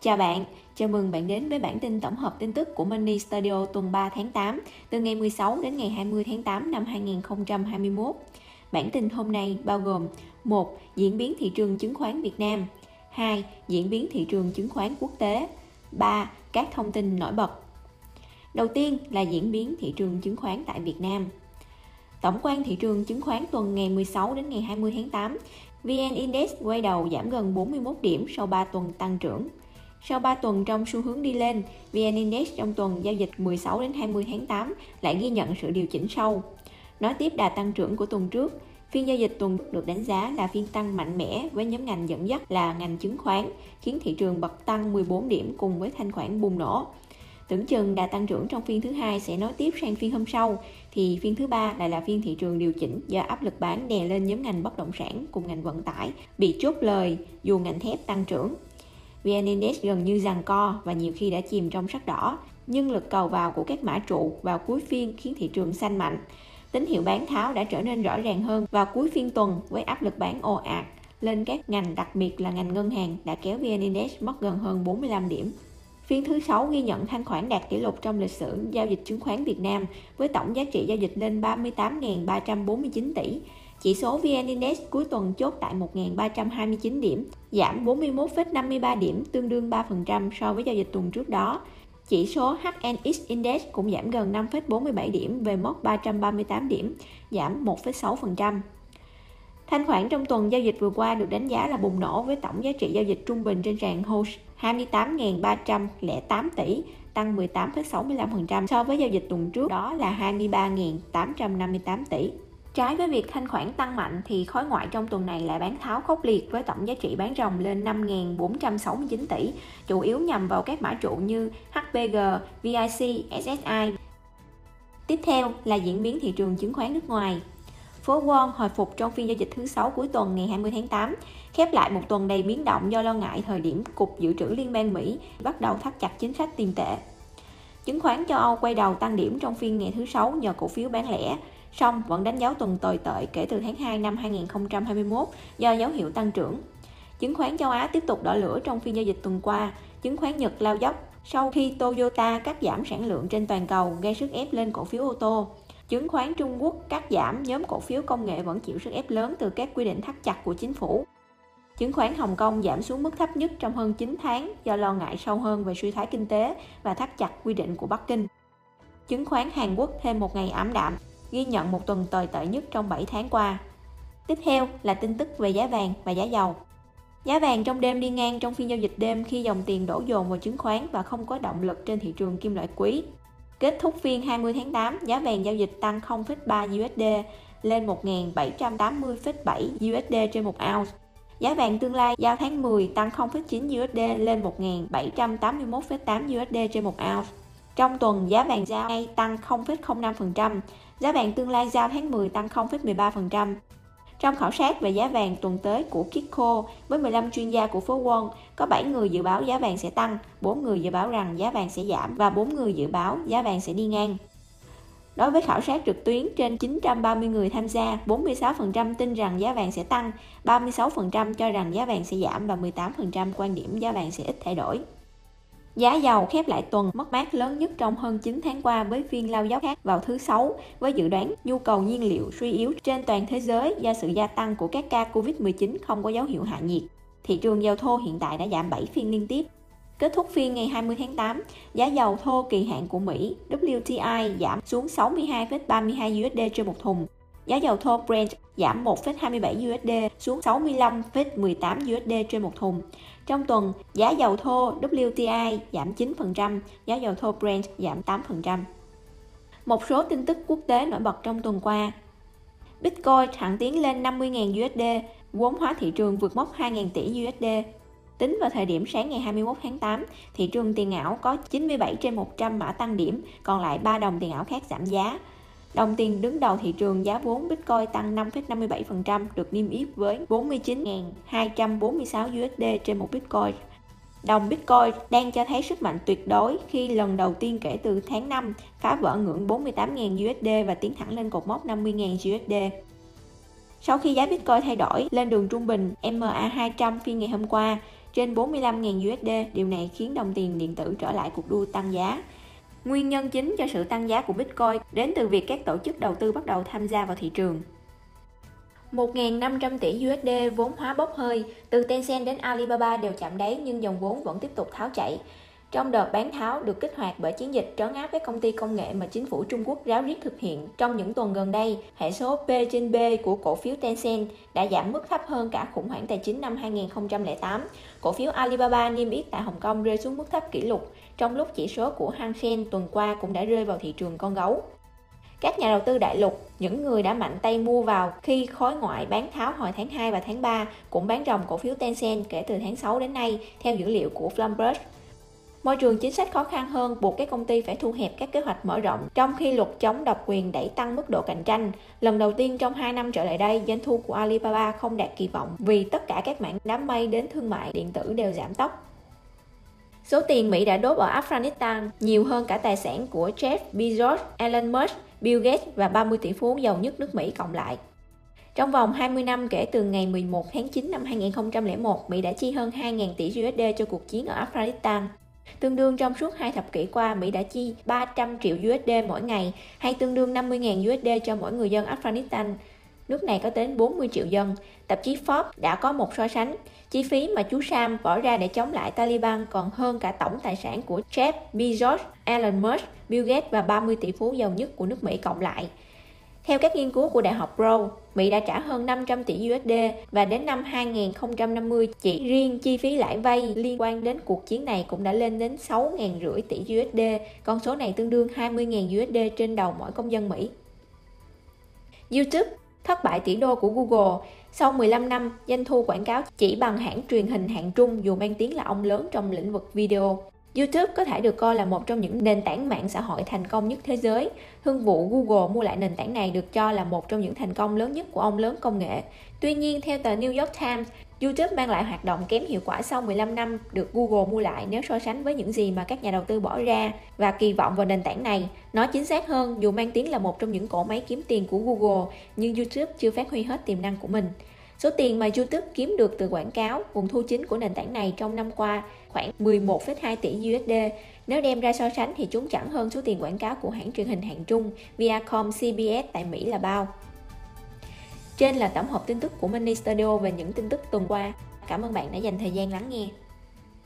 Chào bạn, chào mừng bạn đến với bản tin tổng hợp tin tức của Money Studio tuần 3 tháng 8, từ ngày 16 đến ngày 20 tháng 8 năm 2021. Bản tin hôm nay bao gồm 1. Diễn biến thị trường chứng khoán Việt Nam 2. Diễn biến thị trường chứng khoán quốc tế 3. Các thông tin nổi bật Đầu tiên là diễn biến thị trường chứng khoán tại Việt Nam. Tổng quan thị trường chứng khoán tuần ngày 16 đến ngày 20 tháng 8, VN Index quay đầu giảm gần 41 điểm sau 3 tuần tăng trưởng. Sau 3 tuần trong xu hướng đi lên, VN Index trong tuần giao dịch 16 đến 20 tháng 8 lại ghi nhận sự điều chỉnh sâu. Nói tiếp đà tăng trưởng của tuần trước, phiên giao dịch tuần được đánh giá là phiên tăng mạnh mẽ với nhóm ngành dẫn dắt là ngành chứng khoán, khiến thị trường bật tăng 14 điểm cùng với thanh khoản bùng nổ. Tưởng chừng đà tăng trưởng trong phiên thứ hai sẽ nối tiếp sang phiên hôm sau, thì phiên thứ ba lại là phiên thị trường điều chỉnh do áp lực bán đè lên nhóm ngành bất động sản cùng ngành vận tải bị chốt lời dù ngành thép tăng trưởng. VN Index gần như giằng co và nhiều khi đã chìm trong sắc đỏ, nhưng lực cầu vào của các mã trụ vào cuối phiên khiến thị trường xanh mạnh. Tín hiệu bán tháo đã trở nên rõ ràng hơn vào cuối phiên tuần với áp lực bán ồ ạt lên các ngành đặc biệt là ngành ngân hàng đã kéo VN Index mất gần hơn 45 điểm. Phiên thứ 6 ghi nhận thanh khoản đạt kỷ lục trong lịch sử giao dịch chứng khoán Việt Nam với tổng giá trị giao dịch lên 38.349 tỷ. Chỉ số VN Index cuối tuần chốt tại 1.329 điểm, giảm 41,53 điểm, tương đương 3% so với giao dịch tuần trước đó. Chỉ số HNX Index cũng giảm gần 5,47 điểm về mốc 338 điểm, giảm 1,6%. Thanh khoản trong tuần giao dịch vừa qua được đánh giá là bùng nổ với tổng giá trị giao dịch trung bình trên sàn HOSE 28.308 tỷ, tăng 18,65% so với giao dịch tuần trước đó là 23.858 tỷ. Trái với việc thanh khoản tăng mạnh thì khối ngoại trong tuần này lại bán tháo khốc liệt với tổng giá trị bán ròng lên 5.469 tỷ, chủ yếu nhằm vào các mã trụ như HPG, VIC, SSI. Tiếp theo là diễn biến thị trường chứng khoán nước ngoài. Phố Wall hồi phục trong phiên giao dịch thứ 6 cuối tuần ngày 20 tháng 8, khép lại một tuần đầy biến động do lo ngại thời điểm Cục Dự trữ Liên bang Mỹ bắt đầu thắt chặt chính sách tiền tệ. Chứng khoán châu Âu quay đầu tăng điểm trong phiên ngày thứ sáu nhờ cổ phiếu bán lẻ, song vẫn đánh dấu tuần tồi tệ kể từ tháng 2 năm 2021 do dấu hiệu tăng trưởng. Chứng khoán châu Á tiếp tục đỏ lửa trong phiên giao dịch tuần qua, chứng khoán Nhật lao dốc sau khi Toyota cắt giảm sản lượng trên toàn cầu gây sức ép lên cổ phiếu ô tô. Chứng khoán Trung Quốc cắt giảm, nhóm cổ phiếu công nghệ vẫn chịu sức ép lớn từ các quy định thắt chặt của chính phủ. Chứng khoán Hồng Kông giảm xuống mức thấp nhất trong hơn 9 tháng do lo ngại sâu hơn về suy thoái kinh tế và thắt chặt quy định của Bắc Kinh. Chứng khoán Hàn Quốc thêm một ngày ảm đạm, ghi nhận một tuần tồi tệ nhất trong 7 tháng qua. Tiếp theo là tin tức về giá vàng và giá dầu. Giá vàng trong đêm đi ngang trong phiên giao dịch đêm khi dòng tiền đổ dồn vào chứng khoán và không có động lực trên thị trường kim loại quý. Kết thúc phiên 20 tháng 8, giá vàng giao dịch tăng 0,3 USD lên 1.780,7 USD trên một ounce. Giá vàng tương lai giao tháng 10 tăng 0,9 USD lên 1.781,8 USD trên 1 ounce. Trong tuần, giá vàng giao ngay tăng 0,05%, giá vàng tương lai giao tháng 10 tăng 0,13%. Trong khảo sát về giá vàng tuần tới của Kiko với 15 chuyên gia của phố Wall, có 7 người dự báo giá vàng sẽ tăng, 4 người dự báo rằng giá vàng sẽ giảm và 4 người dự báo giá vàng sẽ đi ngang. Đối với khảo sát trực tuyến trên 930 người tham gia, 46% tin rằng giá vàng sẽ tăng, 36% cho rằng giá vàng sẽ giảm và 18% quan điểm giá vàng sẽ ít thay đổi. Giá dầu khép lại tuần mất mát lớn nhất trong hơn 9 tháng qua với phiên lao dốc khác vào thứ Sáu với dự đoán nhu cầu nhiên liệu suy yếu trên toàn thế giới do sự gia tăng của các ca Covid-19 không có dấu hiệu hạ nhiệt. Thị trường dầu thô hiện tại đã giảm 7 phiên liên tiếp. Kết thúc phiên ngày 20 tháng 8, giá dầu thô kỳ hạn của Mỹ WTI giảm xuống 62,32 USD trên một thùng. Giá dầu thô Brent giảm 1,27 USD xuống 65,18 USD trên một thùng. Trong tuần, giá dầu thô WTI giảm 9%, giá dầu thô Brent giảm 8%. Một số tin tức quốc tế nổi bật trong tuần qua. Bitcoin thẳng tiến lên 50.000 USD, vốn hóa thị trường vượt mốc 2.000 tỷ USD. Tính vào thời điểm sáng ngày 21 tháng 8, thị trường tiền ảo có 97 trên 100 mã tăng điểm, còn lại 3 đồng tiền ảo khác giảm giá. Đồng tiền đứng đầu thị trường giá vốn Bitcoin tăng 5,57%, được niêm yết với 49.246 USD trên một Bitcoin. Đồng Bitcoin đang cho thấy sức mạnh tuyệt đối khi lần đầu tiên kể từ tháng 5 phá vỡ ngưỡng 48.000 USD và tiến thẳng lên cột mốc 50.000 USD. Sau khi giá Bitcoin thay đổi lên đường trung bình MA200 phiên ngày hôm qua, trên 45.000 USD. Điều này khiến đồng tiền điện tử trở lại cuộc đua tăng giá. Nguyên nhân chính cho sự tăng giá của Bitcoin đến từ việc các tổ chức đầu tư bắt đầu tham gia vào thị trường. 1.500 tỷ USD vốn hóa bốc hơi, từ Tencent đến Alibaba đều chạm đáy nhưng dòng vốn vẫn tiếp tục tháo chạy. Trong đợt bán tháo được kích hoạt bởi chiến dịch trấn áp các công ty công nghệ mà chính phủ Trung Quốc ráo riết thực hiện, trong những tuần gần đây, hệ số P trên B của cổ phiếu Tencent đã giảm mức thấp hơn cả khủng hoảng tài chính năm 2008. Cổ phiếu Alibaba niêm yết tại Hồng Kông rơi xuống mức thấp kỷ lục, trong lúc chỉ số của Hang Seng tuần qua cũng đã rơi vào thị trường con gấu. Các nhà đầu tư đại lục, những người đã mạnh tay mua vào khi khối ngoại bán tháo hồi tháng 2 và tháng 3 cũng bán ròng cổ phiếu Tencent kể từ tháng 6 đến nay, theo dữ liệu của Bloomberg. Môi trường chính sách khó khăn hơn buộc các công ty phải thu hẹp các kế hoạch mở rộng, trong khi luật chống độc quyền đẩy tăng mức độ cạnh tranh. Lần đầu tiên trong 2 năm trở lại đây, doanh thu của Alibaba không đạt kỳ vọng vì tất cả các mảng đám mây đến thương mại điện tử đều giảm tốc. Số tiền Mỹ đã đốt ở Afghanistan nhiều hơn cả tài sản của Jeff Bezos, Elon Musk, Bill Gates và 30 tỷ phú giàu nhất nước Mỹ cộng lại. Trong vòng 20 năm kể từ ngày 11 tháng 9 năm 2001, Mỹ đã chi hơn 2.000 tỷ USD cho cuộc chiến ở Afghanistan. Tương đương trong suốt hai thập kỷ qua, Mỹ đã chi 300 triệu USD mỗi ngày, hay tương đương 50.000 USD cho mỗi người dân Afghanistan. Nước này có đến 40 triệu dân. Tạp chí Forbes đã có một so sánh. Chi phí mà chú Sam bỏ ra để chống lại Taliban còn hơn cả tổng tài sản của Jeff Bezos, Elon Musk, Bill Gates và 30 tỷ phú giàu nhất của nước Mỹ cộng lại. Theo các nghiên cứu của Đại học Brown, Mỹ đã trả hơn 500 tỷ USD và đến năm 2050 chỉ riêng chi phí lãi vay liên quan đến cuộc chiến này cũng đã lên đến 6.500 tỷ USD, con số này tương đương 20.000 USD trên đầu mỗi công dân Mỹ. YouTube thất bại tỷ đô của Google sau 15 năm, doanh thu quảng cáo chỉ bằng hãng truyền hình hạng trung dù mang tiếng là ông lớn trong lĩnh vực video. YouTube có thể được coi là một trong những nền tảng mạng xã hội thành công nhất thế giới. Thương vụ Google mua lại nền tảng này được cho là một trong những thành công lớn nhất của ông lớn công nghệ. Tuy nhiên, theo tờ New York Times, YouTube mang lại hoạt động kém hiệu quả sau 15 năm được Google mua lại nếu so sánh với những gì mà các nhà đầu tư bỏ ra và kỳ vọng vào nền tảng này. Nói chính xác hơn, dù mang tiếng là một trong những cỗ máy kiếm tiền của Google, nhưng YouTube chưa phát huy hết tiềm năng của mình. Số tiền mà YouTube kiếm được từ quảng cáo, nguồn thu chính của nền tảng này trong năm qua khoảng 11,2 tỷ USD. Nếu đem ra so sánh thì chúng chẳng hơn số tiền quảng cáo của hãng truyền hình hạng trung Viacom CBS tại Mỹ là bao. Trên là tổng hợp tin tức của Money Studio về những tin tức tuần qua. Cảm ơn bạn đã dành thời gian lắng nghe.